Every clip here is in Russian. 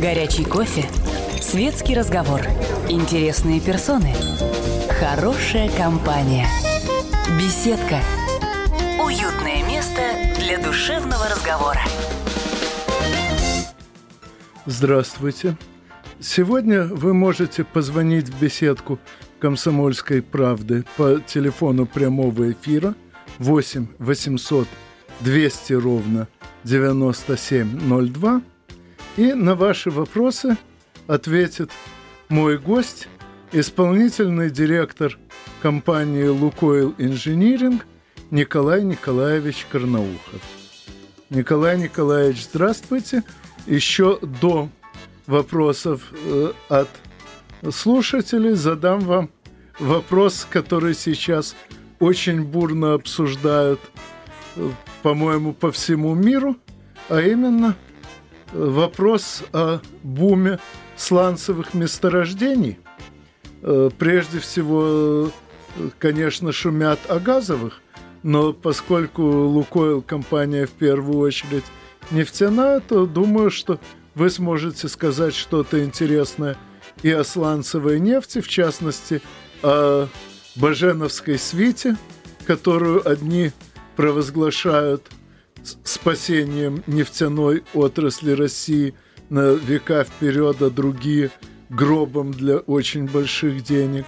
Горячий кофе. Светский разговор. Интересные персоны. Хорошая компания. Беседка. Уютное место для душевного разговора. Здравствуйте. Сегодня вы можете позвонить в беседку «Комсомольской правды» по телефону прямого эфира 8 800 200 ровно 9702 и на ваши вопросы ответит мой гость, исполнительный директор компании «Лукойл Инжиниринг» Николай Николаевич Карнаухов. Николай Николаевич, здравствуйте. Еще до вопросов э, от слушателей задам вам вопрос, который сейчас очень бурно обсуждают, э, по-моему, по всему миру, а именно – вопрос о буме сланцевых месторождений. Э, прежде всего, конечно, шумят о газовых, но поскольку Лукойл компания в первую очередь нефтяная, то думаю, что вы сможете сказать что-то интересное и о сланцевой нефти, в частности, о Баженовской свите, которую одни провозглашают – спасением нефтяной отрасли России на века вперед, а другие гробом для очень больших денег.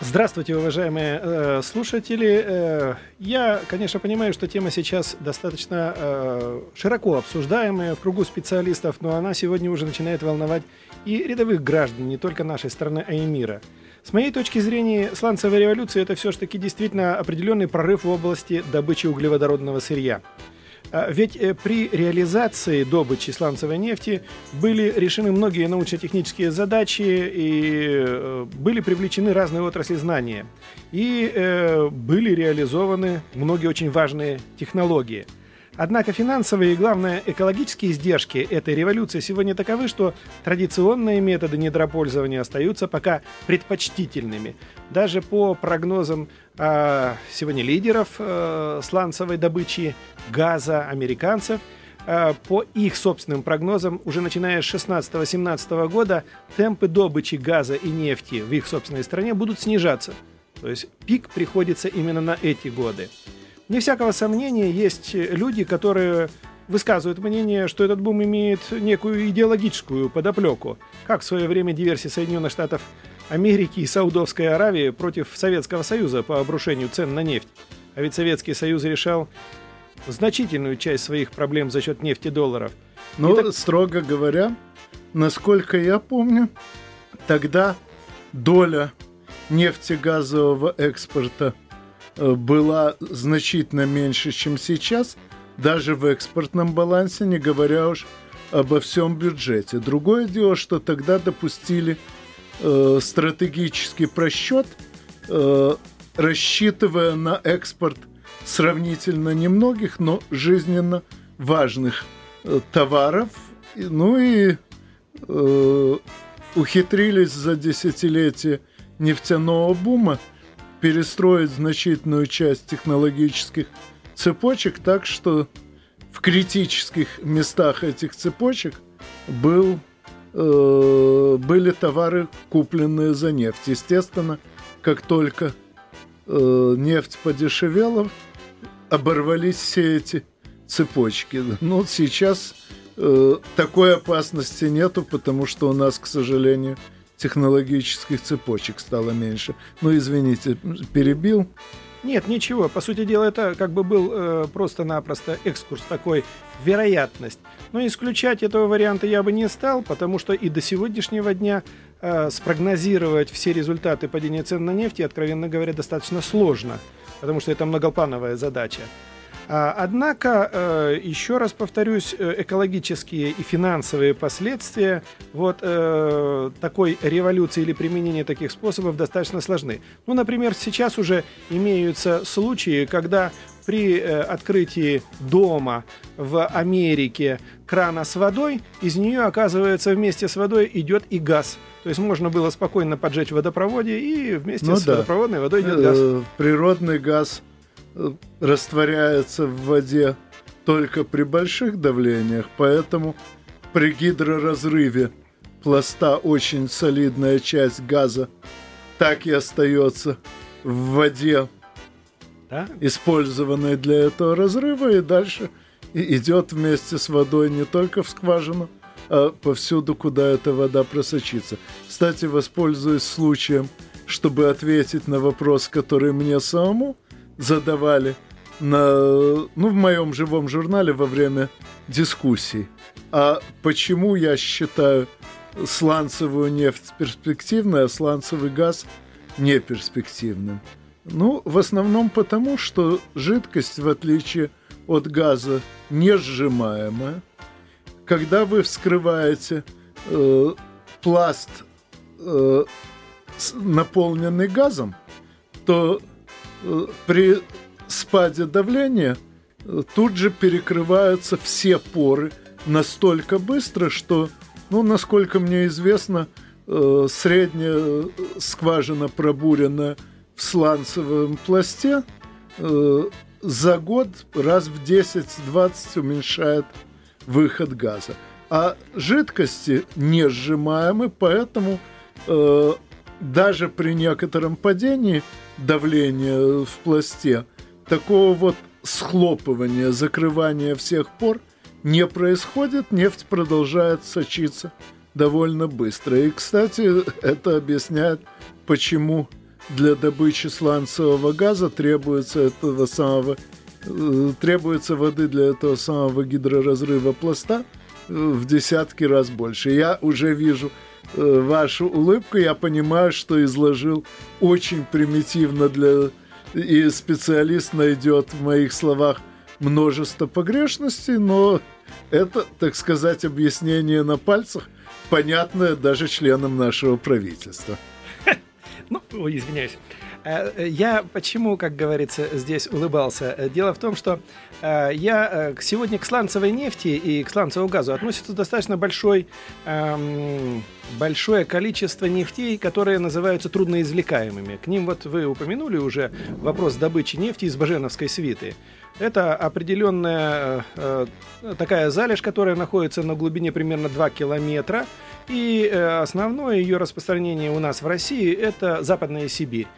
Здравствуйте, уважаемые э, слушатели. Э, я, конечно, понимаю, что тема сейчас достаточно э, широко обсуждаемая в кругу специалистов, но она сегодня уже начинает волновать и рядовых граждан не только нашей страны, а и мира. С моей точки зрения, сланцевая революция – это все-таки действительно определенный прорыв в области добычи углеводородного сырья. А, ведь э, при реализации добычи сланцевой нефти были решены многие научно-технические задачи и э, были привлечены разные отрасли знания. И э, были реализованы многие очень важные технологии – Однако финансовые и, главное, экологические издержки этой революции сегодня таковы, что традиционные методы недропользования остаются пока предпочтительными. Даже по прогнозам э, сегодня лидеров э, сланцевой добычи газа американцев, э, по их собственным прогнозам, уже начиная с 16-17 года темпы добычи газа и нефти в их собственной стране будут снижаться. То есть пик приходится именно на эти годы. Не всякого сомнения, есть люди, которые высказывают мнение, что этот бум имеет некую идеологическую подоплеку, как в свое время диверсии Соединенных Штатов Америки и Саудовской Аравии против Советского Союза по обрушению цен на нефть. А ведь Советский Союз решал значительную часть своих проблем за счет нефти долларов. Ну, так... строго говоря, насколько я помню, тогда доля нефтегазового экспорта – Э, была значительно меньше, чем сейчас, даже в экспортном балансе, не говоря уж обо всем бюджете. Другое дело, что тогда допустили э, стратегический просчет, э, рассчитывая на экспорт сравнительно немногих, но жизненно важных э, товаров. Ну и э, ухитрились за десятилетие нефтяного бума – перестроить значительную часть технологических цепочек так, что в критических местах этих цепочек был, э, были товары, купленные за нефть. Естественно, как только э, нефть подешевела, оборвались все эти цепочки. Но сейчас э, такой опасности нету, потому что у нас, к сожалению, технологических цепочек стало меньше. Ну, извините, перебил. Нет, ничего. По сути дела, это как бы был э, просто-напросто экскурс такой, вероятность. Но исключать этого варианта я бы не стал, потому что и до сегодняшнего дня э, спрогнозировать все результаты падения цен на нефть, откровенно говоря, достаточно сложно, потому что это многоплановая задача. А, однако, э, еще раз повторюсь, э, экологические и финансовые последствия вот э, такой революции или применения таких способов достаточно сложны. Ну, например, сейчас уже имеются случаи, когда при открытии дома в Америке крана с водой, из нее, оказывается, вместе с водой идет и газ. То есть можно было спокойно поджечь в водопроводе, и вместе ну, с да. водопроводной водой идет газ. Природный газ растворяется в воде только при больших давлениях, поэтому при гидроразрыве пласта очень солидная часть газа так и остается в воде, да? использованной для этого разрыва, и дальше идет вместе с водой не только в скважину, а повсюду, куда эта вода просочится. Кстати, воспользуюсь случаем, чтобы ответить на вопрос, который мне самому задавали на, ну, в моем живом журнале во время дискуссий. А почему я считаю сланцевую нефть перспективной, а сланцевый газ неперспективным? Ну, в основном потому, что жидкость, в отличие от газа, не сжимаемая, когда вы вскрываете э, пласт, э, наполненный газом, то при спаде давления э, тут же перекрываются все поры настолько быстро, что, ну, насколько мне известно, э, средняя скважина, пробуренная в сланцевом пласте, э, за год раз в 10-20 уменьшает выход газа. А жидкости не сжимаемы, поэтому э, даже при некотором падении давления в пласте такого вот схлопывания, закрывания всех пор не происходит, нефть продолжает сочиться довольно быстро. И, кстати, это объясняет, почему для добычи сланцевого газа требуется этого самого Э, требуется воды для этого самого гидроразрыва пласта э, в десятки раз больше. Я уже вижу вашу улыбку, я понимаю, что изложил очень примитивно для... И специалист найдет в моих словах множество погрешностей, но это, так сказать, объяснение на пальцах, понятное даже членам нашего правительства. Ну, извиняюсь. Э, э, я почему, как говорится, здесь улыбался? Э, дело в том, что я сегодня к сланцевой нефти и к сланцевому газу относится достаточно большой, эм, большое количество нефтей, которые называются трудноизвлекаемыми. К ним вот вы упомянули уже вопрос добычи нефти из Баженовской свиты. Это определенная э, такая залежь, которая находится на глубине примерно 2 километра. И э, основное ее распространение у нас в России – это Западная Сибирь.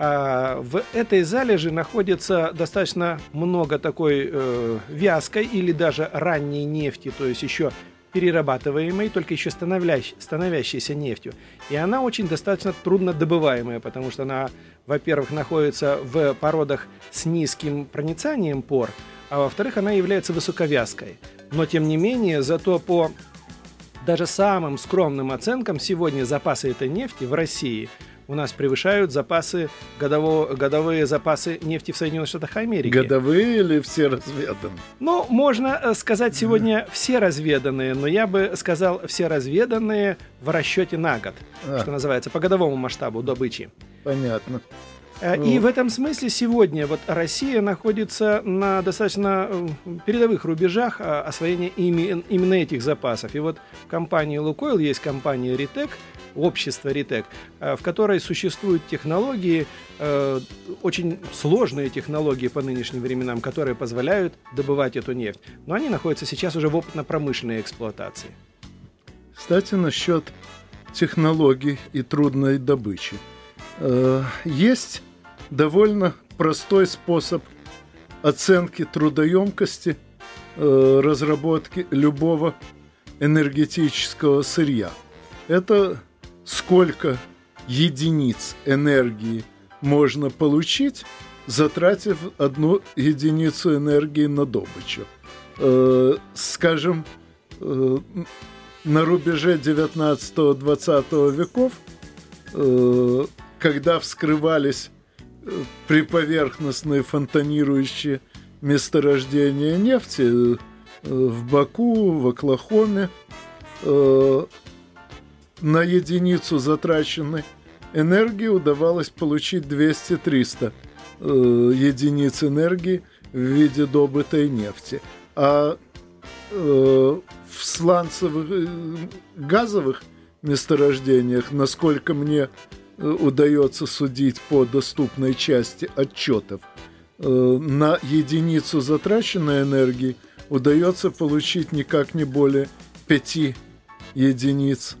А, в этой залежи находится достаточно много такой э, вязкой или даже ранней нефти, то есть еще перерабатываемой, только еще становлящ, становящейся нефтью. И она очень достаточно трудно добываемая, потому что она, во-первых, находится в породах с низким проницанием пор, а во-вторых, она является высоковязкой. Но, тем не менее, зато по даже самым скромным оценкам сегодня запасы этой нефти в России – у нас превышают запасы, годово, годовые запасы нефти в Соединенных Штатах Америки. Годовые или все разведаны? Ну, можно э, сказать сегодня mm. все разведанные, но я бы сказал все разведанные в расчете на год, а. что называется, по годовому масштабу добычи. Понятно. Э, и ну. в этом смысле сегодня вот Россия находится на достаточно э, передовых рубежах освоения ими, именно этих запасов. И вот в компании Лукойл есть компания Ритек, общество Ритек, э, в которой существуют технологии, э, очень сложные технологии по нынешним временам, которые позволяют добывать эту нефть. Но они находятся сейчас уже в опытно-промышленной эксплуатации. Кстати, насчет технологий и трудной добычи. Э, есть довольно простой способ оценки трудоемкости разработки любого энергетического сырья. Это сколько единиц энергии можно получить, затратив одну единицу энергии на добычу. Э, скажем, э, на рубеже 19-20 веков, э, когда вскрывались приповерхностные фонтанирующие месторождения нефти в Баку, в Оклахоме, на единицу затраченной энергии удавалось получить 200-300 э, единиц энергии в виде добытой нефти. А э, в сланцевых э, газовых месторождениях, насколько мне э, удается судить по доступной части отчетов, э, на единицу затраченной энергии удается получить никак не более 5 единиц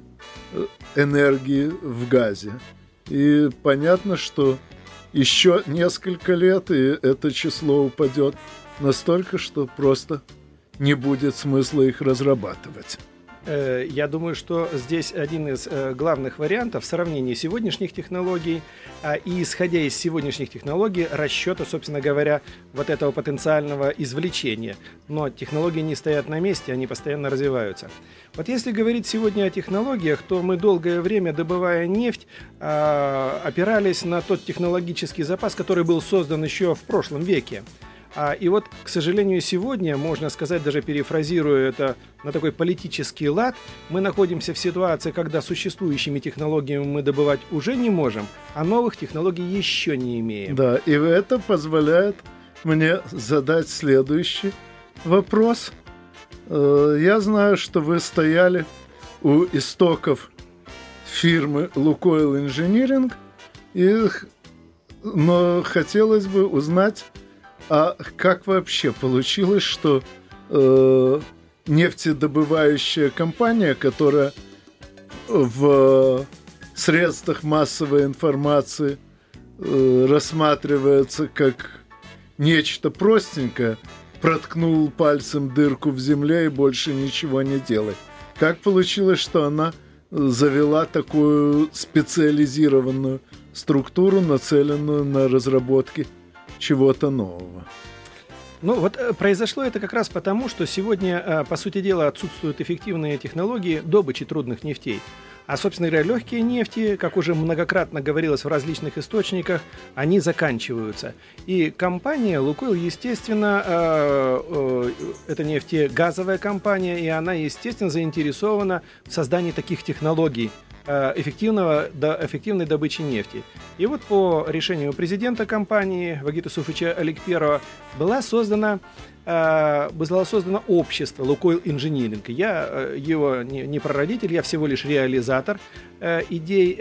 энергии в газе. И понятно, что еще несколько лет, и это число упадет настолько, что просто не будет смысла их разрабатывать. Э, я думаю, что здесь один из э, главных вариантов сравнения сегодняшних технологий а, и, исходя из сегодняшних технологий, расчета, собственно говоря, вот этого потенциального извлечения. Но технологии не стоят на месте, они постоянно развиваются. Вот если говорить сегодня о технологиях, то мы долгое время, добывая нефть, а, опирались на тот технологический запас, который был создан еще в прошлом веке. А, и вот, к сожалению, сегодня, можно сказать, даже перефразируя это на такой политический лад, мы находимся в ситуации, когда существующими технологиями мы добывать уже не можем, а новых технологий еще не имеем. Да, и это позволяет мне задать следующий вопрос. Э, я знаю, что вы стояли у истоков фирмы Лукойл Engineering, и, но хотелось бы узнать, а как вообще получилось, что э, нефтедобывающая компания, которая в средствах массовой информации э, рассматривается как нечто простенькое, проткнул пальцем дырку в земле и больше ничего не делает. Как получилось, что она завела такую специализированную структуру, нацеленную на разработки чего-то нового. Ну вот э, произошло это как раз потому, что сегодня, э, по сути дела, отсутствуют эффективные технологии добычи трудных нефтей. А, собственно говоря, легкие нефти, как уже многократно говорилось в различных источниках, они заканчиваются. И компания Лукойл, естественно, э, это нефтегазовая компания, и она, естественно, заинтересована в создании таких технологий – Э, эффективного, до, эффективной добычи нефти. И вот по решению президента компании Вагита Суфича Аликперова была создана э, было создано общество Лукойл Инжиниринг. Я э, его не, не прародитель, я всего лишь реализатор идей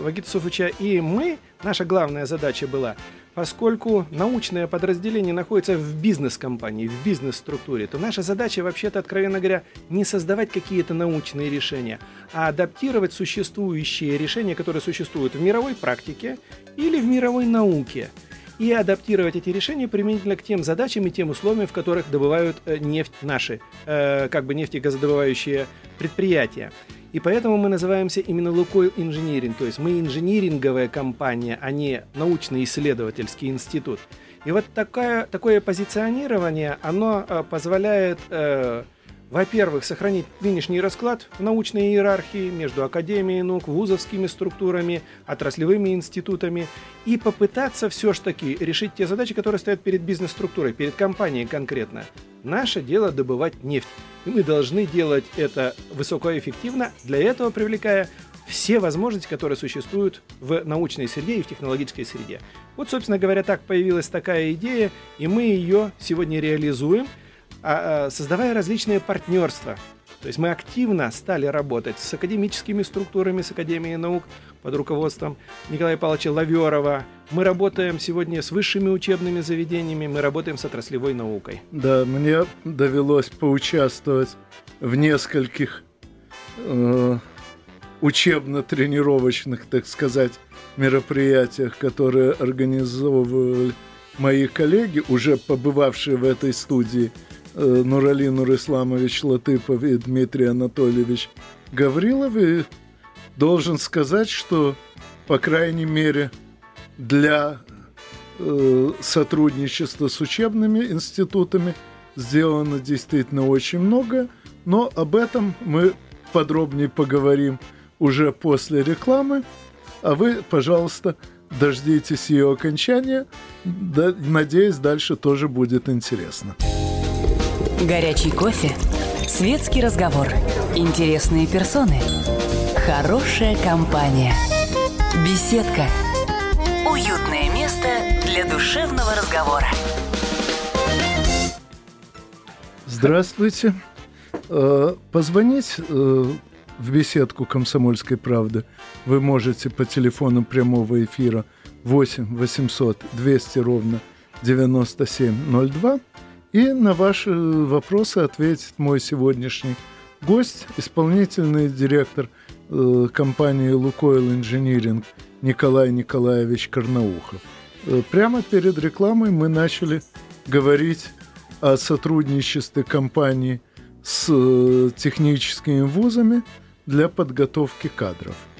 Вагита Суфича. И мы, наша главная задача была поскольку научное подразделение находится в бизнес-компании, в бизнес-структуре, то наша задача, вообще-то, откровенно говоря, не создавать какие-то научные решения, а адаптировать существующие решения, которые существуют в мировой практике или в мировой науке и адаптировать эти решения применительно к тем задачам и тем условиям, в которых добывают э, нефть наши, э, как бы нефтегазодобывающие предприятия. И поэтому мы называемся именно Лукойл Инжиниринг, то есть мы инжиниринговая компания, а не научно-исследовательский институт. И вот такое, такое позиционирование, оно э, позволяет э, во-первых, сохранить нынешний расклад в научной иерархии между академией наук, вузовскими структурами, отраслевыми институтами и попытаться все ж таки решить те задачи, которые стоят перед бизнес-структурой, перед компанией конкретно. Наше дело добывать нефть. И мы должны делать это высокоэффективно, для этого привлекая все возможности, которые существуют в научной среде и в технологической среде. Вот, собственно говоря, так появилась такая идея, и мы ее сегодня реализуем – создавая различные партнерства. То есть мы активно стали работать с академическими структурами, с Академией наук под руководством Николая Павловича Лаверова. Мы работаем сегодня с высшими учебными заведениями, мы работаем с отраслевой наукой. Да, мне довелось поучаствовать в нескольких э, учебно-тренировочных, так сказать, мероприятиях, которые организовывали мои коллеги, уже побывавшие в этой студии – Нурали Нурисламович Латыпов и Дмитрий Анатольевич Гаврилов. И должен сказать, что, по крайней мере, для э, сотрудничества с учебными институтами сделано действительно очень много, но об этом мы подробнее поговорим уже после рекламы. А вы, пожалуйста, дождитесь ее окончания. Надеюсь, дальше тоже будет интересно. Горячий кофе, светский разговор, интересные персоны, хорошая компания, беседка, уютное место для душевного разговора. Здравствуйте. Э, позвонить э, в беседку «Комсомольской правды» вы можете по телефону прямого эфира 8 800 200 ровно 9702 И на ваши вопросы ответит мой сегодняшний гость, исполнительный директор э, компании «Лукойл Инжиниринг» Николай Николаевич Карнаухов. Э, прямо перед рекламой мы начали говорить о сотрудничестве компании с э, техническими вузами для подготовки кадров –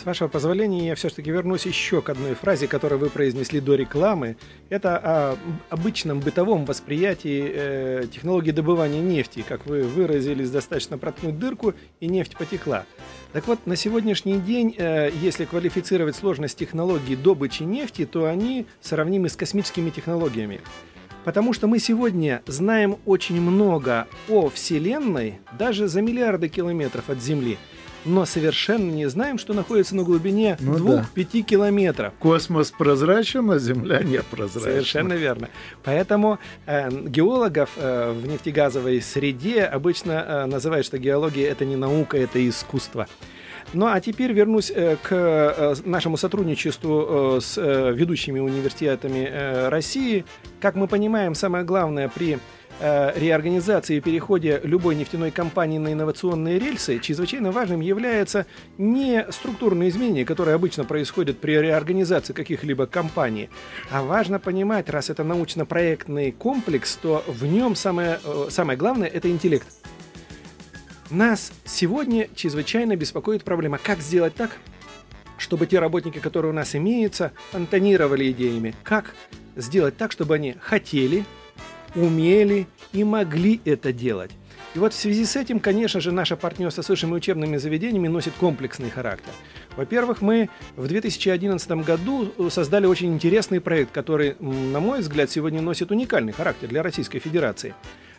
с вашего позволения, я все-таки вернусь еще к одной фразе, которую вы произнесли до рекламы. Это о обычном бытовом восприятии э, технологии добывания нефти. Как вы выразились, достаточно проткнуть дырку, и нефть потекла. Так вот, на сегодняшний день, э, если квалифицировать сложность технологий добычи нефти, то они сравнимы с космическими технологиями. Потому что мы сегодня знаем очень много о Вселенной, даже за миллиарды километров от Земли – но совершенно не знаем, что находится на глубине ну, 2-5 да. километров. Космос прозрачен, а Земля не прозрачна. Совершенно верно. Поэтому э, геологов э, в нефтегазовой среде обычно э, называют, что геология это не наука, это искусство. Ну а теперь вернусь э, к э, нашему сотрудничеству э, с ведущими университетами России. Как мы понимаем, самое главное при Э, реорганизации и переходе любой нефтяной компании на инновационные рельсы чрезвычайно важным является не структурные изменения, которые обычно происходят при реорганизации каких-либо компаний, а важно понимать, раз это научно-проектный комплекс, то в нем самое, э, самое главное – это интеллект. Нас сегодня чрезвычайно беспокоит проблема, как сделать так, чтобы те работники, которые у нас имеются, фонтанировали идеями, как сделать так, чтобы они хотели – умели и могли это делать. И вот в связи с этим, конечно же, наше партнерство с высшими учебными заведениями носит комплексный характер. Во-первых, мы в 2011 году создали очень интересный проект, который, на мой взгляд, сегодня носит уникальный характер для Российской Федерации.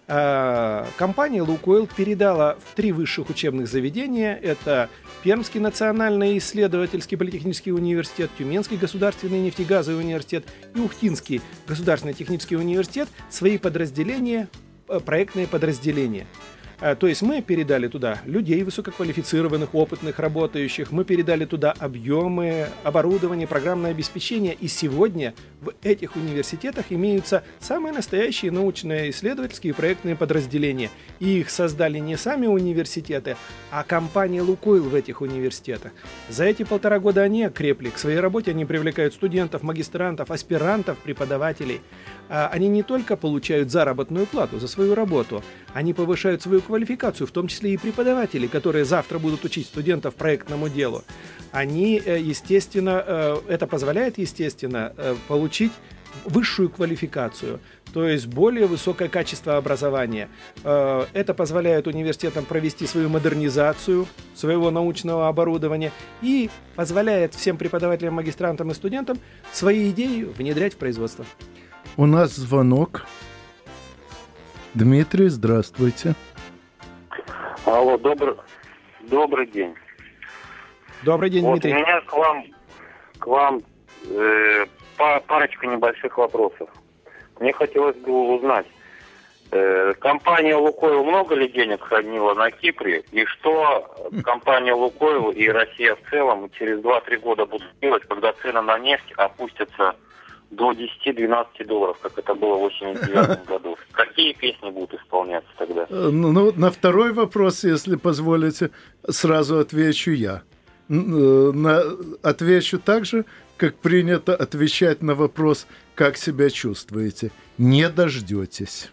А, компания «Лукойл» передала в три высших учебных заведения. Это Пермский национальный исследовательский политехнический университет, Тюменский государственный нефтегазовый университет и Ухтинский государственный технический университет свои подразделения, э, проектные подразделения – Э, то есть мы передали туда людей высококвалифицированных, опытных, работающих, мы передали туда объемы, оборудование, программное обеспечение, и сегодня в этих университетах имеются самые настоящие научные исследовательские и проектные подразделения. И их создали не сами университеты, а компания «Лукойл» в этих университетах. За эти полтора года они окрепли. К своей работе они привлекают студентов, магистрантов, аспирантов, преподавателей. А, они не только получают заработную плату за свою работу, они повышают свою квалификацию, в том числе и преподаватели, которые завтра будут учить студентов проектному делу. Они, э, естественно, э, это позволяет, естественно, э, получить высшую квалификацию, то есть более высокое качество образования. Это позволяет университетам провести свою модернизацию своего научного оборудования и позволяет всем преподавателям, магистрантам и студентам свои идеи внедрять в производство. У нас звонок. Дмитрий, здравствуйте. Алло, добрый, добрый день. Добрый день, вот Дмитрий. У меня к вам, к вам э, парочка небольших вопросов. Мне хотелось бы узнать, э, компания «Лукойл» много ли денег хранила на Кипре? И что компания «Лукойл» и Россия в целом через 2-3 года будут делать, когда цены на нефть опустятся до 10-12 долларов, как это было в 89 году. Какие песни будут исполняться тогда? Э, ну, ну, на второй вопрос, если позволите, сразу отвечу я. Э, на, отвечу так же, как принято отвечать на вопрос, как себя чувствуете. Не дождетесь.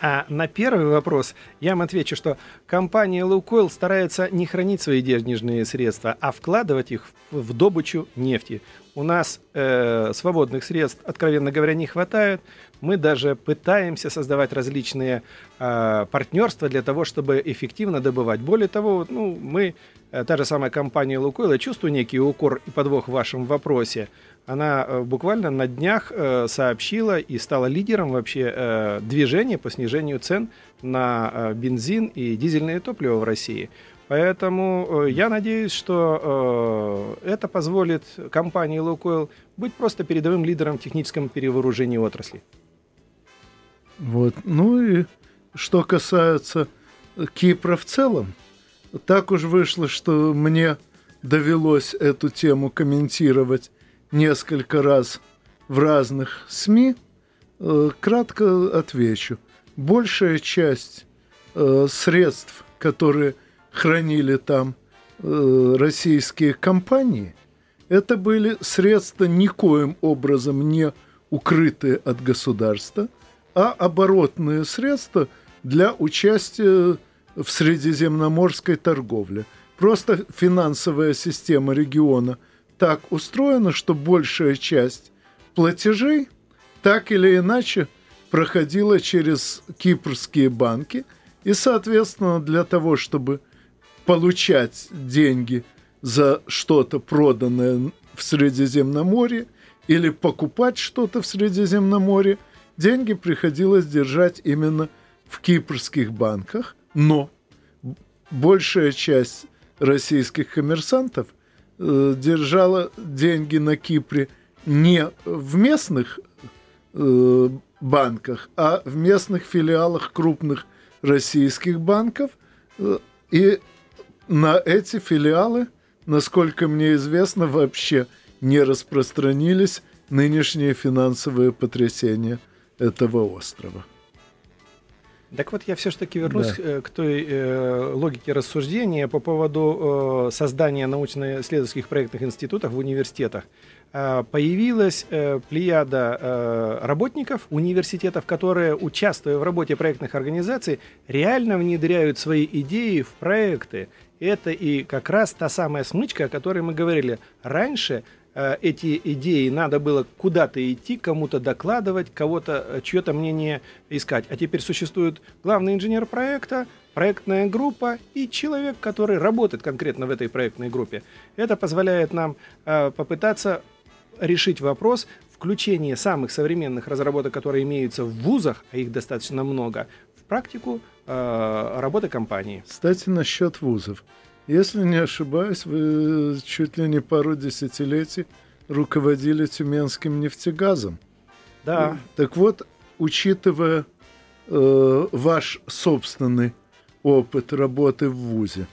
А на первый вопрос я вам отвечу, что компания Лукойл старается не хранить свои денежные средства, а вкладывать их в, добычу нефти. У нас э, свободных средств, откровенно говоря, не хватает. Мы даже пытаемся создавать различные э, партнерства для того, чтобы эффективно добывать. Более того, ну, мы, э, та же самая компания Лукойл, я чувствую некий укор и подвох в вашем вопросе она э, буквально на днях э, сообщила и стала лидером вообще э, движения по снижению цен на бензин и дизельное топливо в России. Поэтому я надеюсь, что это позволит компании Лукойл быть просто передовым лидером в техническом перевооружении отрасли. Вот. Ну и что касается Кипра в целом, так уж вышло, что мне довелось эту тему комментировать несколько раз в разных СМИ, Э, кратко отвечу. Большая часть э, средств, которые хранили там э, российские компании, это были средства никоим образом не укрытые от государства, а оборотные средства для участия в средиземноморской торговле. Просто финансовая система региона так устроена, что большая часть платежей так или иначе проходила через кипрские банки, и, соответственно, для того, чтобы получать деньги за что-то проданное в Средиземноморье или покупать что-то в Средиземноморье, деньги приходилось держать именно в кипрских банках, но большая часть российских коммерсантов э, держала деньги на Кипре не в местных э, банках, а в местных филиалах крупных российских банков. Э, и на эти филиалы, насколько мне известно, вообще не распространились нынешние финансовые потрясения этого острова. Так вот, я все-таки вернусь да. Э, к той э, логике рассуждения по поводу э, создания научно-исследовательских проектных институтов в университетах. Э, появилась э, плеяда э, работников университетов, которые, участвуя в работе проектных организаций, реально внедряют свои идеи в проекты. Это и как раз та самая смычка, о которой мы говорили. Раньше эти идеи надо было куда-то идти, кому-то докладывать, кого-то, э, чье-то мнение искать. А теперь существует главный инженер проекта, проектная группа и человек, который работает конкретно в этой проектной группе. Это позволяет нам э, попытаться решить вопрос включения самых современных разработок, которые имеются в вузах, а их достаточно много, в практику э, работы компании. Кстати, насчет вузов. Если не ошибаюсь, вы чуть ли не пару десятилетий руководили Тюменским нефтегазом. Да. Так вот, учитывая э, ваш собственный опыт работы в ВУЗе,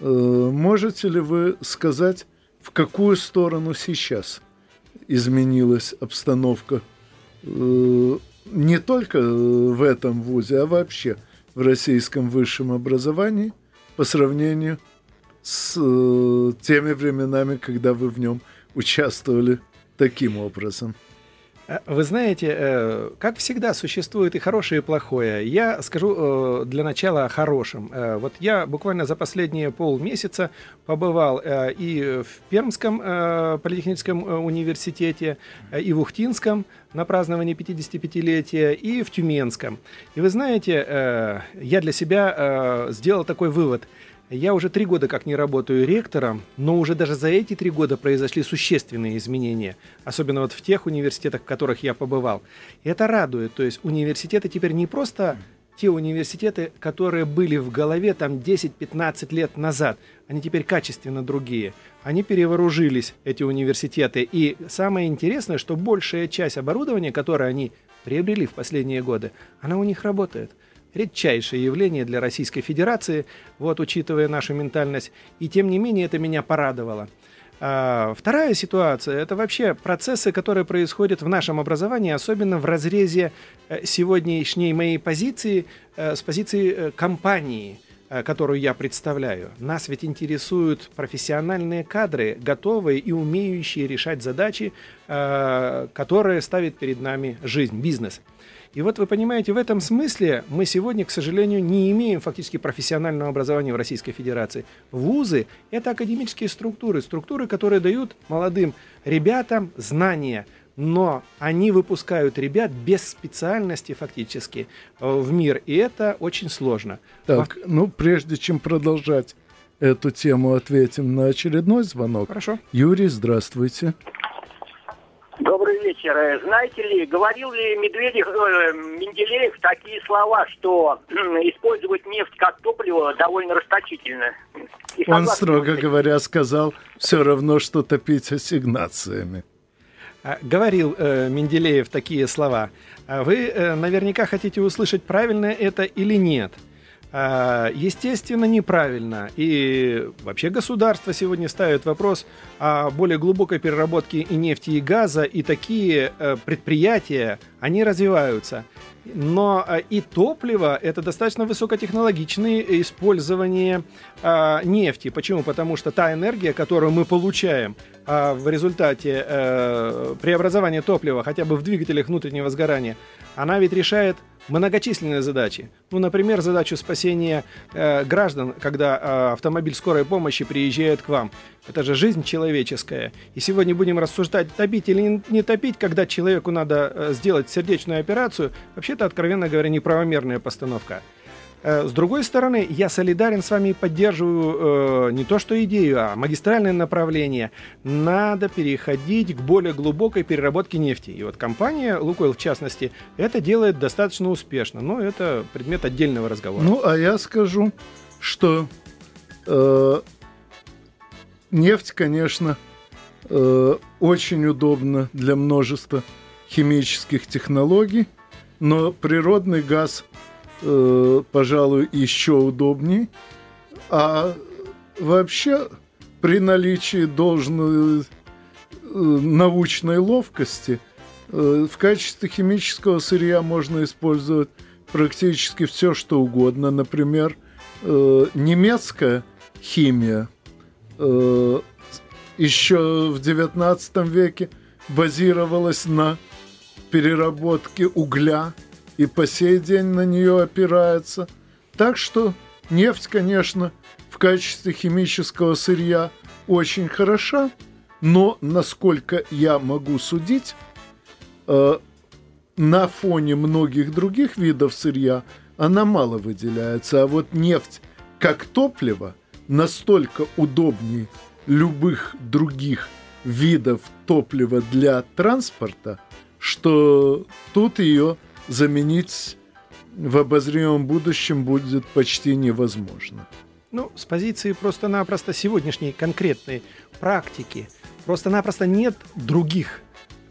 э, можете ли вы сказать, в какую сторону сейчас изменилась обстановка э, не только в этом ВУЗе, а вообще в российском высшем образовании по сравнению с с э, теми временами, когда вы в нем участвовали таким образом? Э, вы знаете, э, как всегда, существует и хорошее, и плохое. Я скажу э, для начала о хорошем. Вот я буквально за последние полмесяца побывал и в Пермском политехническом университете, и в Ухтинском на праздновании 55-летия, и в Тюменском. И вы знаете, я для себя сделал такой вывод – я уже три года как не работаю ректором, но уже даже за эти три года произошли существенные изменения, особенно вот в тех университетах, в которых я побывал. И это радует, то есть университеты теперь не просто те университеты, которые были в голове там 10-15 лет назад, они теперь качественно другие. Они перевооружились, эти университеты. И самое интересное, что большая часть оборудования, которое они приобрели в последние годы, она у них работает редчайшее явление для Российской Федерации, вот, учитывая нашу ментальность. И тем не менее это меня порадовало. А, вторая ситуация – это вообще процессы, которые происходят в нашем образовании, особенно в разрезе э, сегодняшней моей позиции э, с позиции э, компании – которую я представляю. Нас ведь интересуют профессиональные кадры, готовые и умеющие решать задачи, которые ставит перед нами жизнь, бизнес. И вот вы понимаете, в этом смысле мы сегодня, к сожалению, не имеем фактически профессионального образования в Российской Федерации. Вузы – это академические структуры, структуры, которые дают молодым ребятам знания, но они выпускают ребят без специальности фактически э, в мир, и это очень сложно. Так, ну прежде чем продолжать эту тему, ответим на очередной звонок. Хорошо. Юрий, здравствуйте. Добрый вечер. Э, знаете ли, говорил ли Медведев, э, Менделеев такие слова, что э, использовать нефть как топливо довольно расточительно? И Он, строго говоря, сказал все равно, что топить ассигнациями. А, говорил э, Менделеев такие слова. А вы э, наверняка хотите услышать, правильно это или нет. А, естественно, неправильно. И вообще государство сегодня ставит вопрос о более глубокой переработке и нефти, и газа, и такие э, предприятия, они развиваются. Но э, и топливо – это достаточно высокотехнологичное использование э, нефти. Почему? Потому что та энергия, которую мы получаем в результате преобразования топлива, хотя бы в двигателях внутреннего сгорания, она ведь решает многочисленные задачи. Ну, например, задачу спасения э, граждан, когда э, автомобиль скорой помощи приезжает к вам. Это же жизнь человеческая. И сегодня будем рассуждать, топить или не топить, когда человеку надо э, сделать сердечную операцию. Вообще-то, откровенно говоря, неправомерная постановка. Э, с другой стороны, я солидарен с вами и поддерживаю э, не то что идею, а магистральное направление. Надо переходить к более глубокой переработке нефти. И вот компания Лукойл, в частности, это делает достаточно успешно. Но это предмет отдельного разговора. Ну, а я скажу, что э, нефть, конечно, э, очень удобна для множества химических технологий, но природный газ – э, пожалуй, еще удобнее. А вообще при наличии должной э, научной ловкости э, в качестве химического сырья можно использовать практически все, что угодно. Например, э, немецкая химия э, еще в XIX веке базировалась на переработке угля – и по сей день на нее опирается. Так что нефть, конечно, в качестве химического сырья очень хороша, но, насколько я могу судить, э, на фоне многих других видов сырья она мало выделяется. А вот нефть как топливо настолько удобнее любых других видов топлива для транспорта, что тут ее заменить в обозримом будущем будет почти невозможно. Ну, с позиции просто-напросто сегодняшней конкретной практики, просто-напросто нет других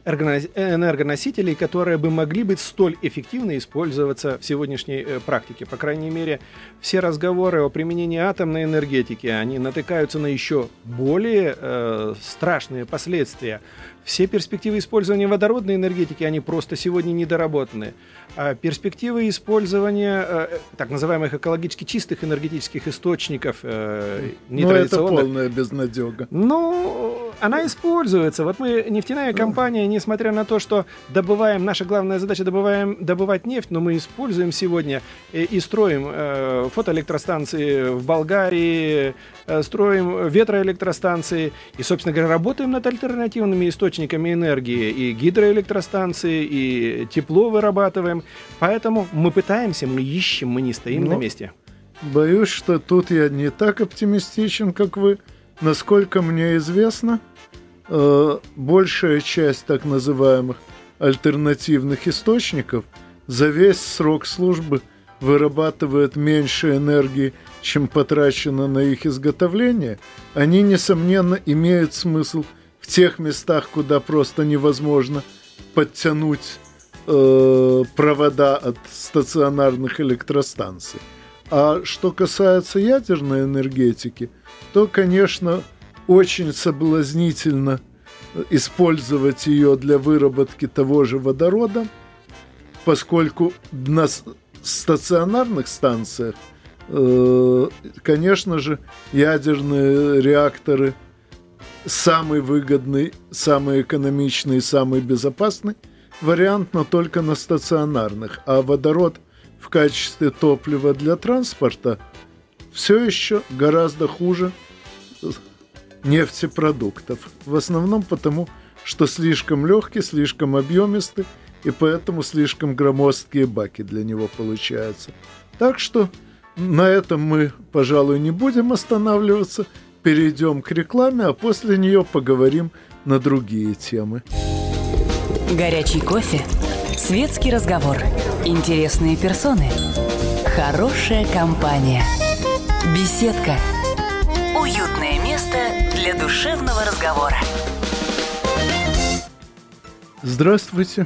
энергоносителей, которые бы могли быть столь эффективно использоваться в сегодняшней э, практике. По крайней мере, все разговоры о применении атомной энергетики, они натыкаются на еще более э, страшные последствия. Все перспективы использования водородной энергетики, они просто сегодня недоработаны. А перспективы использования э, так называемых экологически чистых энергетических источников э, нетрадиционных... Ну, это полная безнадега. Ну, она используется. Вот мы, нефтяная компания, несмотря на то, что добываем, наша главная задача добываем, добывать нефть, но мы используем сегодня и, и строим э, фотоэлектростанции в Болгарии, э, строим ветроэлектростанции и, собственно говоря, работаем над альтернативными источниками энергии. И гидроэлектростанции, и тепло вырабатываем. Поэтому мы пытаемся, мы ищем, мы не стоим но... на месте. Боюсь, что тут я не так оптимистичен, как вы. Насколько мне известно, Э, большая часть так называемых альтернативных источников за весь срок службы вырабатывает меньше энергии, чем потрачено на их изготовление, они, несомненно, имеют смысл в тех местах, куда просто невозможно подтянуть э, провода от стационарных электростанций. А что касается ядерной энергетики, то, конечно, очень соблазнительно использовать ее для выработки того же водорода, поскольку на стационарных станциях, э, конечно же, ядерные реакторы самый выгодный, самый экономичный, самый безопасный вариант, но только на стационарных. А водород в качестве топлива для транспорта все еще гораздо хуже нефтепродуктов. В основном потому, что слишком легкий, слишком объемистый, и поэтому слишком громоздкие баки для него получаются. Так что на этом мы, пожалуй, не будем останавливаться. Перейдем к рекламе, а после нее поговорим на другие темы. Горячий кофе, светский разговор, интересные персоны, хорошая компания, беседка, уютное место для душевного разговора. Здравствуйте.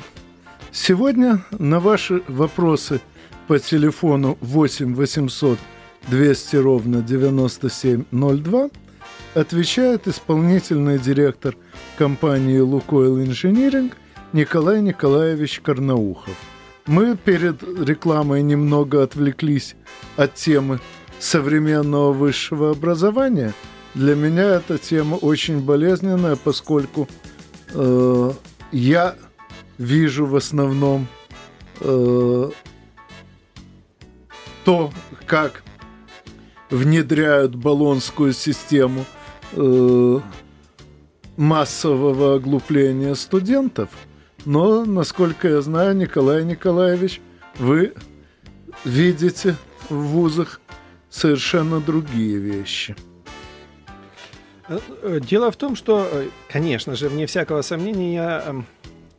Сегодня на ваши вопросы по телефону 8 800 200 ровно 9702 отвечает исполнительный директор компании «Лукойл Инжиниринг» Николай Николаевич Карнаухов. Мы перед рекламой немного отвлеклись от темы современного высшего образования. Для меня эта тема очень болезненная, поскольку э, я вижу в основном э, то, как внедряют баллонскую систему э, массового оглупления студентов. Но, насколько я знаю, Николай Николаевич, вы видите в вузах совершенно другие вещи. Э, э, дело в том, что, конечно же, вне всякого сомнения, я эм,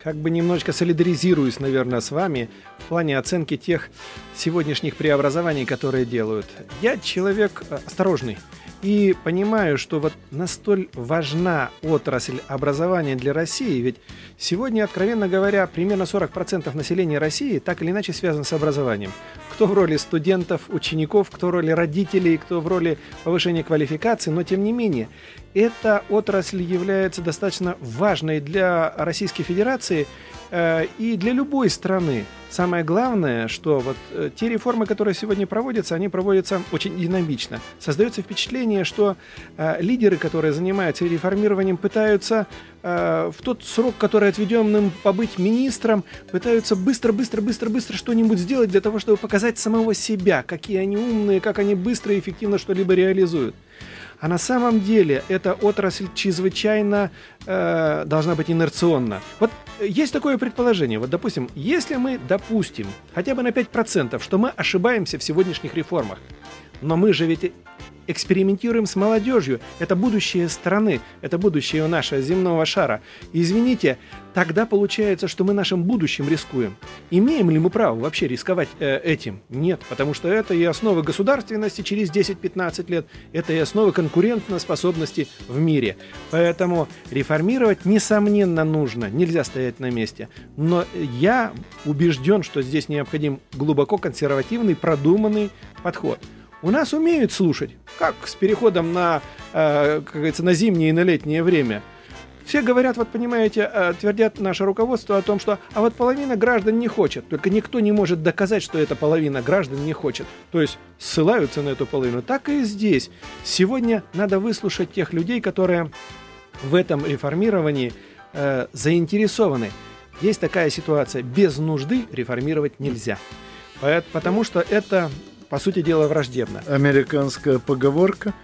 как бы немножечко солидаризируюсь, наверное, с вами в плане оценки тех сегодняшних преобразований, которые делают. Я человек осторожный. И понимаю, что вот настоль важна отрасль образования для России, ведь сегодня, откровенно говоря, примерно 40% населения России так или иначе связано с образованием. Кто в роли студентов, учеников, кто в роли родителей, кто в роли повышения квалификации, но тем не менее, эта отрасль является достаточно важной для Российской Федерации э, и для любой страны. Самое главное, что вот э, те реформы, которые сегодня проводятся, они проводятся очень динамично. Создается впечатление, что э, лидеры, которые занимаются реформированием, пытаются э, в тот срок, который отведен им побыть министром, пытаются быстро, быстро, быстро, быстро что-нибудь сделать для того, чтобы показать самого себя, какие они умные, как они быстро и эффективно что-либо реализуют. А на самом деле эта отрасль чрезвычайно э, должна быть инерционна. Вот есть такое предположение. Вот, допустим, если мы допустим хотя бы на 5%, что мы ошибаемся в сегодняшних реформах, но мы же ведь экспериментируем с молодежью. Это будущее страны, это будущее нашего земного шара. Извините, тогда получается, что мы нашим будущим рискуем. Имеем ли мы право вообще рисковать э, этим? Нет, потому что это и основа государственности через 10-15 лет, это и основа конкурентоспособности в мире. Поэтому реформировать, несомненно, нужно, нельзя стоять на месте. Но я убежден, что здесь необходим глубоко консервативный, продуманный подход – у нас умеют слушать, как с переходом на, э, как говорится, на зимнее и на летнее время. Все говорят, вот понимаете, э, твердят наше руководство о том, что а вот половина граждан не хочет, только никто не может доказать, что эта половина граждан не хочет. То есть ссылаются на эту половину. Так и здесь. Сегодня надо выслушать тех людей, которые в этом реформировании э, заинтересованы. Есть такая ситуация, без нужды реформировать нельзя. Потому что это по сути дела, враждебно. Американская поговорка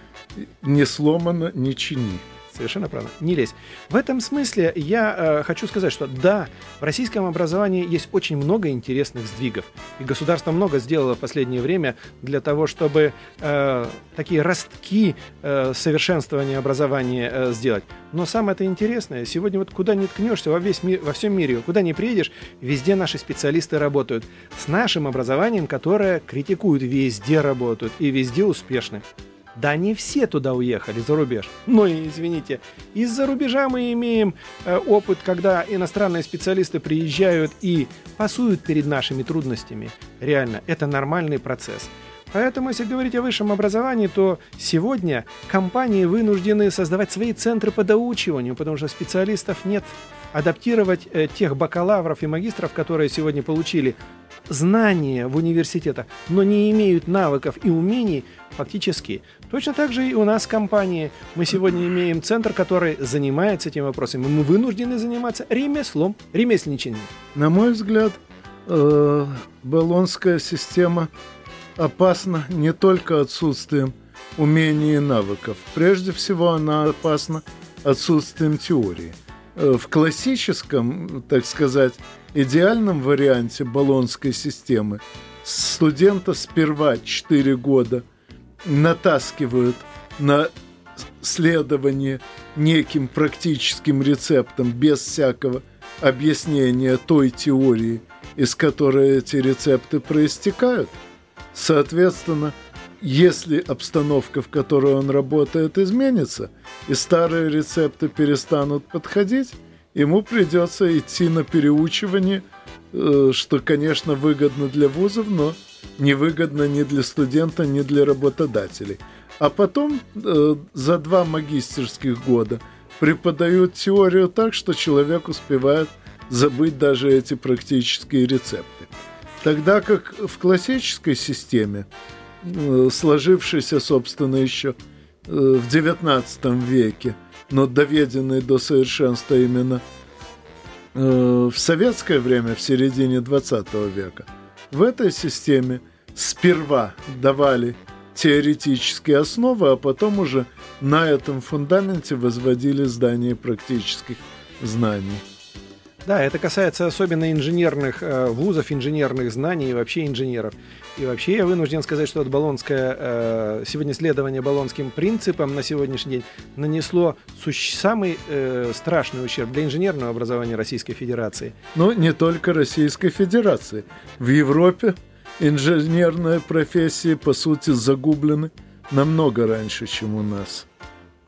«не сломано, не чини». Совершенно правильно. Не лезь. В этом смысле я э, хочу сказать, что да, в российском образовании есть очень много интересных сдвигов. И государство много сделало в последнее время для того, чтобы э, такие ростки э, совершенствования образования э, сделать. Но самое это интересное, сегодня вот куда ни ткнешься во, весь ми- во всем мире, куда ни приедешь, везде наши специалисты работают. С нашим образованием, которое критикуют, везде работают и везде успешны. Да не все туда уехали за рубеж. Но, извините, из-за рубежа мы имеем э, опыт, когда иностранные специалисты приезжают и пасуют перед нашими трудностями. Реально, это нормальный процесс. Поэтому, если говорить о высшем образовании, то сегодня компании вынуждены создавать свои центры по доучиванию, потому что специалистов нет. Адаптировать э, тех бакалавров и магистров, которые сегодня получили знания в университетах, но не имеют навыков и умений, фактически. Точно так же и у нас в компании. Мы сегодня имеем центр, который занимается этим вопросом. Мы вынуждены заниматься ремеслом, ремесленничанием. На мой взгляд, э, баллонская система опасна не только отсутствием умений и навыков. Прежде всего, она опасна отсутствием теории. Э, в классическом, так сказать, идеальном варианте баллонской системы. Студента сперва 4 года натаскивают на следование неким практическим рецептам без всякого объяснения той теории, из которой эти рецепты проистекают – Соответственно, если обстановка, в которой он работает, изменится, и старые рецепты перестанут подходить, ему придется идти на переучивание, э, что, конечно, выгодно для вузов, но невыгодно ни для студента, ни для работодателей. А потом э, за два магистерских года преподают теорию так, что человек успевает забыть даже эти практические рецепты. Тогда как в классической системе, э, сложившейся, собственно, еще в XIX веке, но доведенной до совершенства именно э, в советское время, в середине XX века, в этой системе сперва давали теоретические основы, а потом уже на этом фундаменте возводили здание практических знаний. Да, это касается особенно инженерных э, вузов, инженерных знаний и вообще инженеров. И вообще я вынужден сказать, что вот Болонское, э, сегодня следование Болонским принципам на сегодняшний день нанесло суще, самый э, страшный ущерб для инженерного образования Российской Федерации. Но не только Российской Федерации. В Европе инженерные профессии, по сути, загублены намного раньше, чем у нас.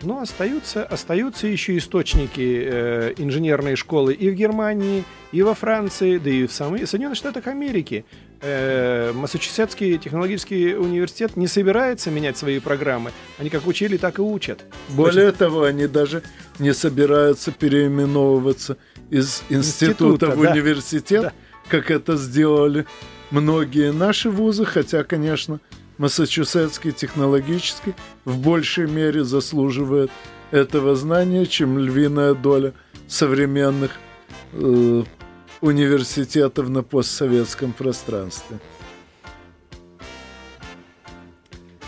Но остаются, остаются еще источники э, инженерной школы и в Германии, и во Франции, да и в самых Соединенных Штатах Америки. Э, Массачусетский технологический университет не собирается менять свои программы. Они как учили, так и учат. Более Точно. того, они даже не собираются переименовываться из института, института в да. университет, да. как это сделали многие наши вузы, хотя, конечно, Массачусетский технологический в большей мере заслуживает этого знания, чем львиная доля современных э, университетов на постсоветском пространстве.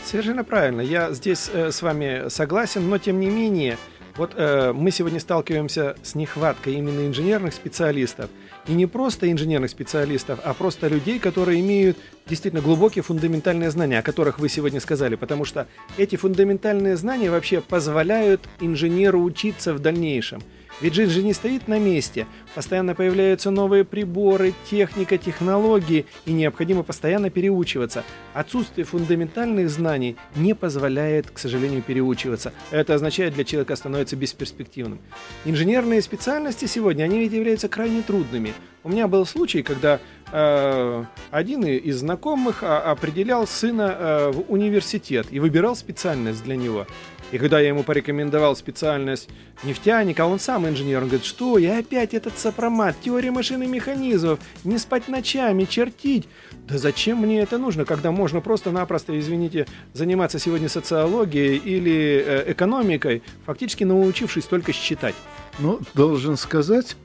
Совершенно правильно. Я здесь э, с вами согласен, но тем не менее, вот э, мы сегодня сталкиваемся с нехваткой именно инженерных специалистов. И не просто инженерных специалистов, а просто людей, которые имеют действительно глубокие фундаментальные знания, о которых вы сегодня сказали. Потому что эти фундаментальные знания вообще позволяют инженеру учиться в дальнейшем. Ведь жизнь же не стоит на месте. Постоянно появляются новые приборы, техника, технологии, и необходимо постоянно переучиваться. Отсутствие фундаментальных знаний не позволяет, к сожалению, переучиваться. Это означает, для человека становится бесперспективным. Инженерные специальности сегодня, они ведь являются крайне трудными. У меня был случай, когда э, один из знакомых а, определял сына э, в университет и выбирал специальность для него. И когда я ему порекомендовал специальность нефтяника, он сам инженер, он говорит, что я опять этот сопромат, теория машин и механизмов, не спать ночами, чертить. Да зачем мне это нужно, когда можно просто-напросто, извините, заниматься сегодня социологией или э, экономикой, фактически научившись только считать? Ну, должен сказать,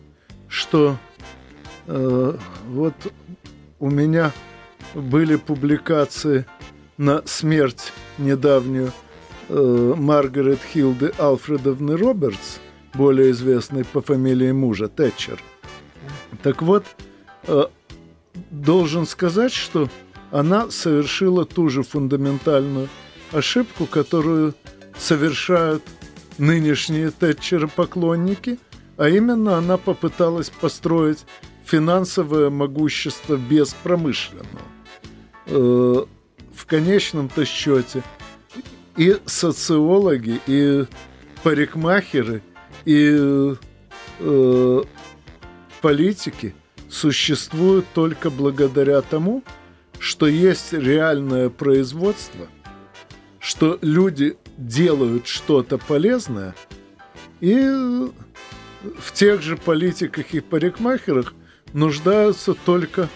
что э, вот у меня были публикации на смерть недавнюю э, Маргарет Хилды Алфредовны Робертс, более известной по фамилии мужа Тэтчер. Так вот, э, должен сказать, что она совершила ту же фундаментальную ошибку, которую совершают нынешние Тэтчера-поклонники, а именно она попыталась построить финансовое могущество без промышленного. Э, в конечном-то счете – и социологи, и парикмахеры, и э, политики существуют только благодаря тому, что есть реальное производство, что люди делают что-то полезное, и в тех же политиках и парикмахерах нуждаются только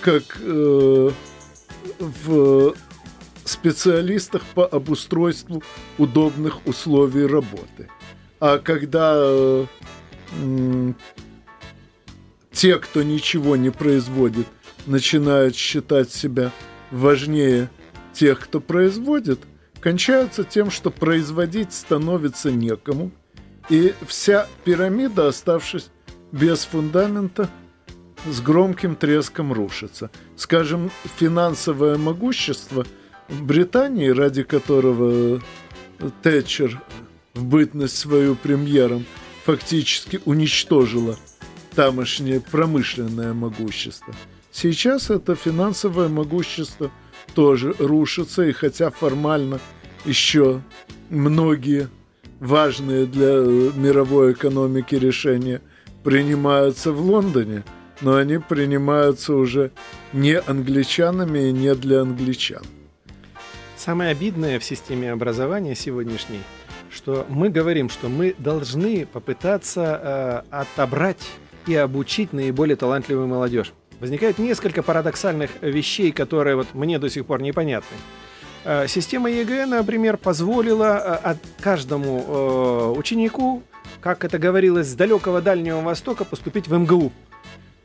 как э, в специалистах по обустройству удобных условий работы. А когда те, кто ничего не производит, начинают считать себя важнее тех, кто производит, кончаются тем, что производить становится некому, и вся пирамида, оставшись без фундамента, с громким треском рушится. Скажем, финансовое могущество – в Британии, ради которого Тэтчер в бытность свою премьером фактически уничтожила тамошнее промышленное могущество. Сейчас это финансовое могущество тоже рушится, и хотя формально еще многие важные для мировой экономики решения принимаются в Лондоне, но они принимаются уже не англичанами и не для англичан. Самое обидное в системе образования сегодняшней, что мы говорим, что мы должны попытаться э, отобрать и обучить наиболее талантливую молодежь. Возникает несколько парадоксальных вещей, которые вот мне до сих пор непонятны. Э, система ЕГЭ, например, позволила э, каждому э, ученику, как это говорилось, с далекого Дальнего Востока поступить в МГУ.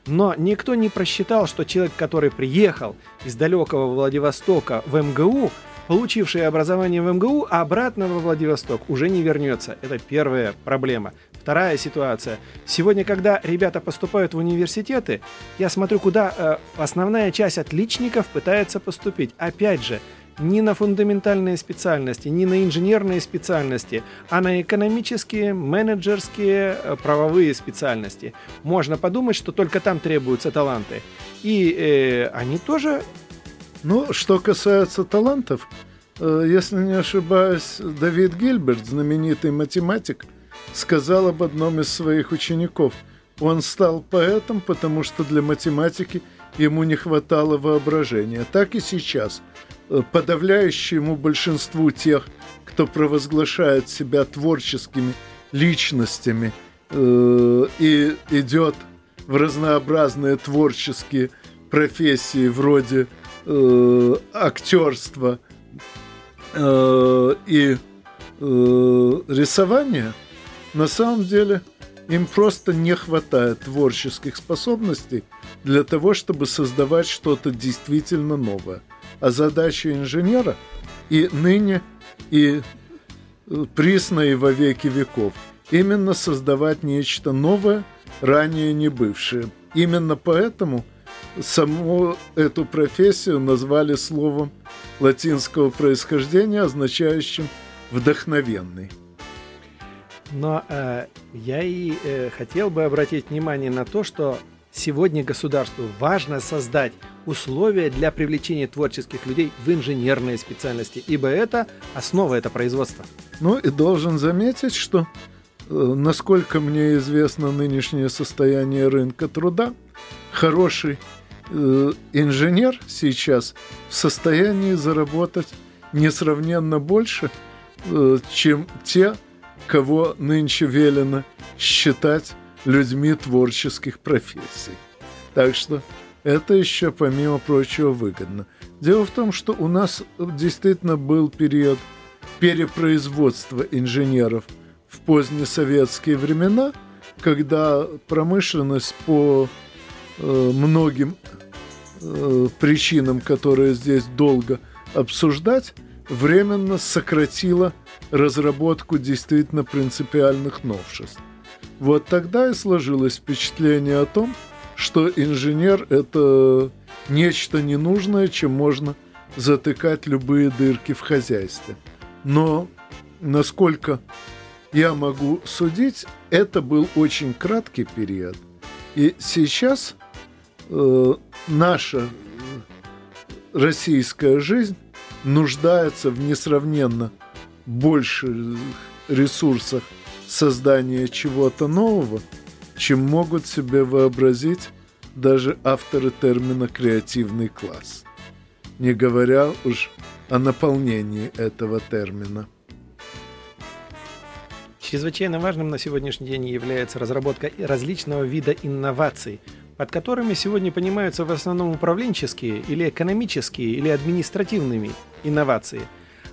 Но никто не просчитал, что человек, который приехал из далекого Владивостока в МГУ, получивший образование в МГУ, обратно во Владивосток уже не вернется. Это первая проблема. Вторая ситуация. Сегодня, когда ребята поступают в университеты, я смотрю, куда э, основная часть отличников пытается поступить. Опять же, не на фундаментальные специальности, не на инженерные специальности, а на экономические, менеджерские, э, правовые специальности. Можно подумать, что только там требуются таланты. И э, они тоже... Ну, что касается талантов, э, если не ошибаюсь, Давид Гильберт, знаменитый математик, сказал об одном из своих учеников. Он стал поэтом, потому что для математики ему не хватало воображения. Так и сейчас – подавляющему большинству тех, кто провозглашает себя творческими личностями э, и идет в разнообразные творческие профессии вроде э, актерства э, и э, рисования, на самом деле им просто не хватает творческих способностей для того, чтобы создавать что-то действительно новое. А задача инженера и ныне, и э, присно и во веки веков именно создавать нечто новое, ранее не бывшее. Именно поэтому саму эту профессию назвали словом латинского происхождения, означающим «вдохновенный». Но э, я и э, хотел бы обратить внимание на то, что Сегодня государству важно создать условия для привлечения творческих людей в инженерные специальности, ибо это основа это производства. Ну и должен заметить, что, э, насколько мне известно нынешнее состояние рынка труда, хороший э, инженер сейчас в состоянии заработать несравненно больше, э, чем те, кого нынче велено считать людьми творческих профессий. Так что это еще, помимо прочего, выгодно. Дело в том, что у нас действительно был период перепроизводства инженеров в позднесоветские времена, когда промышленность по многим э, причинам, которые здесь долго обсуждать, временно сократила разработку действительно принципиальных новшеств. Вот тогда и сложилось впечатление о том, что инженер – это нечто ненужное, чем можно затыкать любые дырки в хозяйстве. Но, насколько я могу судить, это был очень краткий период. И сейчас э, наша российская жизнь нуждается в несравненно больших ресурсах создания чего-то нового, чем могут себе вообразить даже авторы термина «креативный класс», не говоря уж о наполнении этого термина. Чрезвычайно важным на сегодняшний день является разработка различного вида инноваций, под которыми сегодня понимаются в основном управленческие или экономические или административными инновации –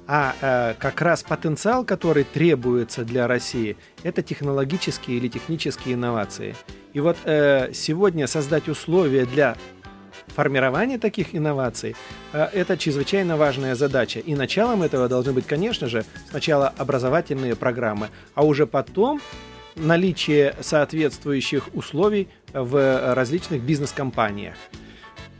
а э, как раз потенциал, который требуется для России, это технологические или технические инновации. И вот э, сегодня создать условия для формирования таких инноваций э, это чрезвычайно важная задача. И началом этого должны быть, конечно же, сначала образовательные программы, а уже потом наличие соответствующих условий в различных бизнес-компаниях.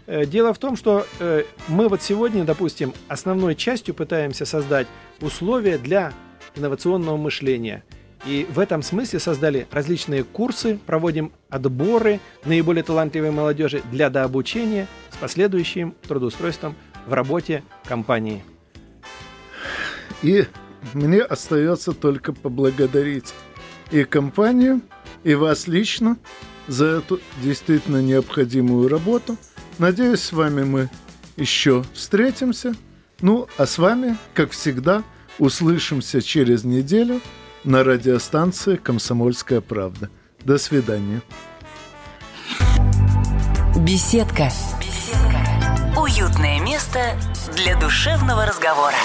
Э, дело в том, что э, мы вот сегодня, допустим, основной частью пытаемся создать условия для инновационного мышления. И в этом смысле создали различные курсы, проводим отборы наиболее талантливой молодежи для дообучения с последующим трудоустройством в работе компании. И мне остается только поблагодарить и компанию, и вас лично за эту действительно необходимую работу. Надеюсь, с вами мы еще встретимся. Ну, а с вами, как всегда, услышимся через неделю на радиостанции «Комсомольская правда». До свидания. Беседка. Беседка. Уютное место для душевного разговора.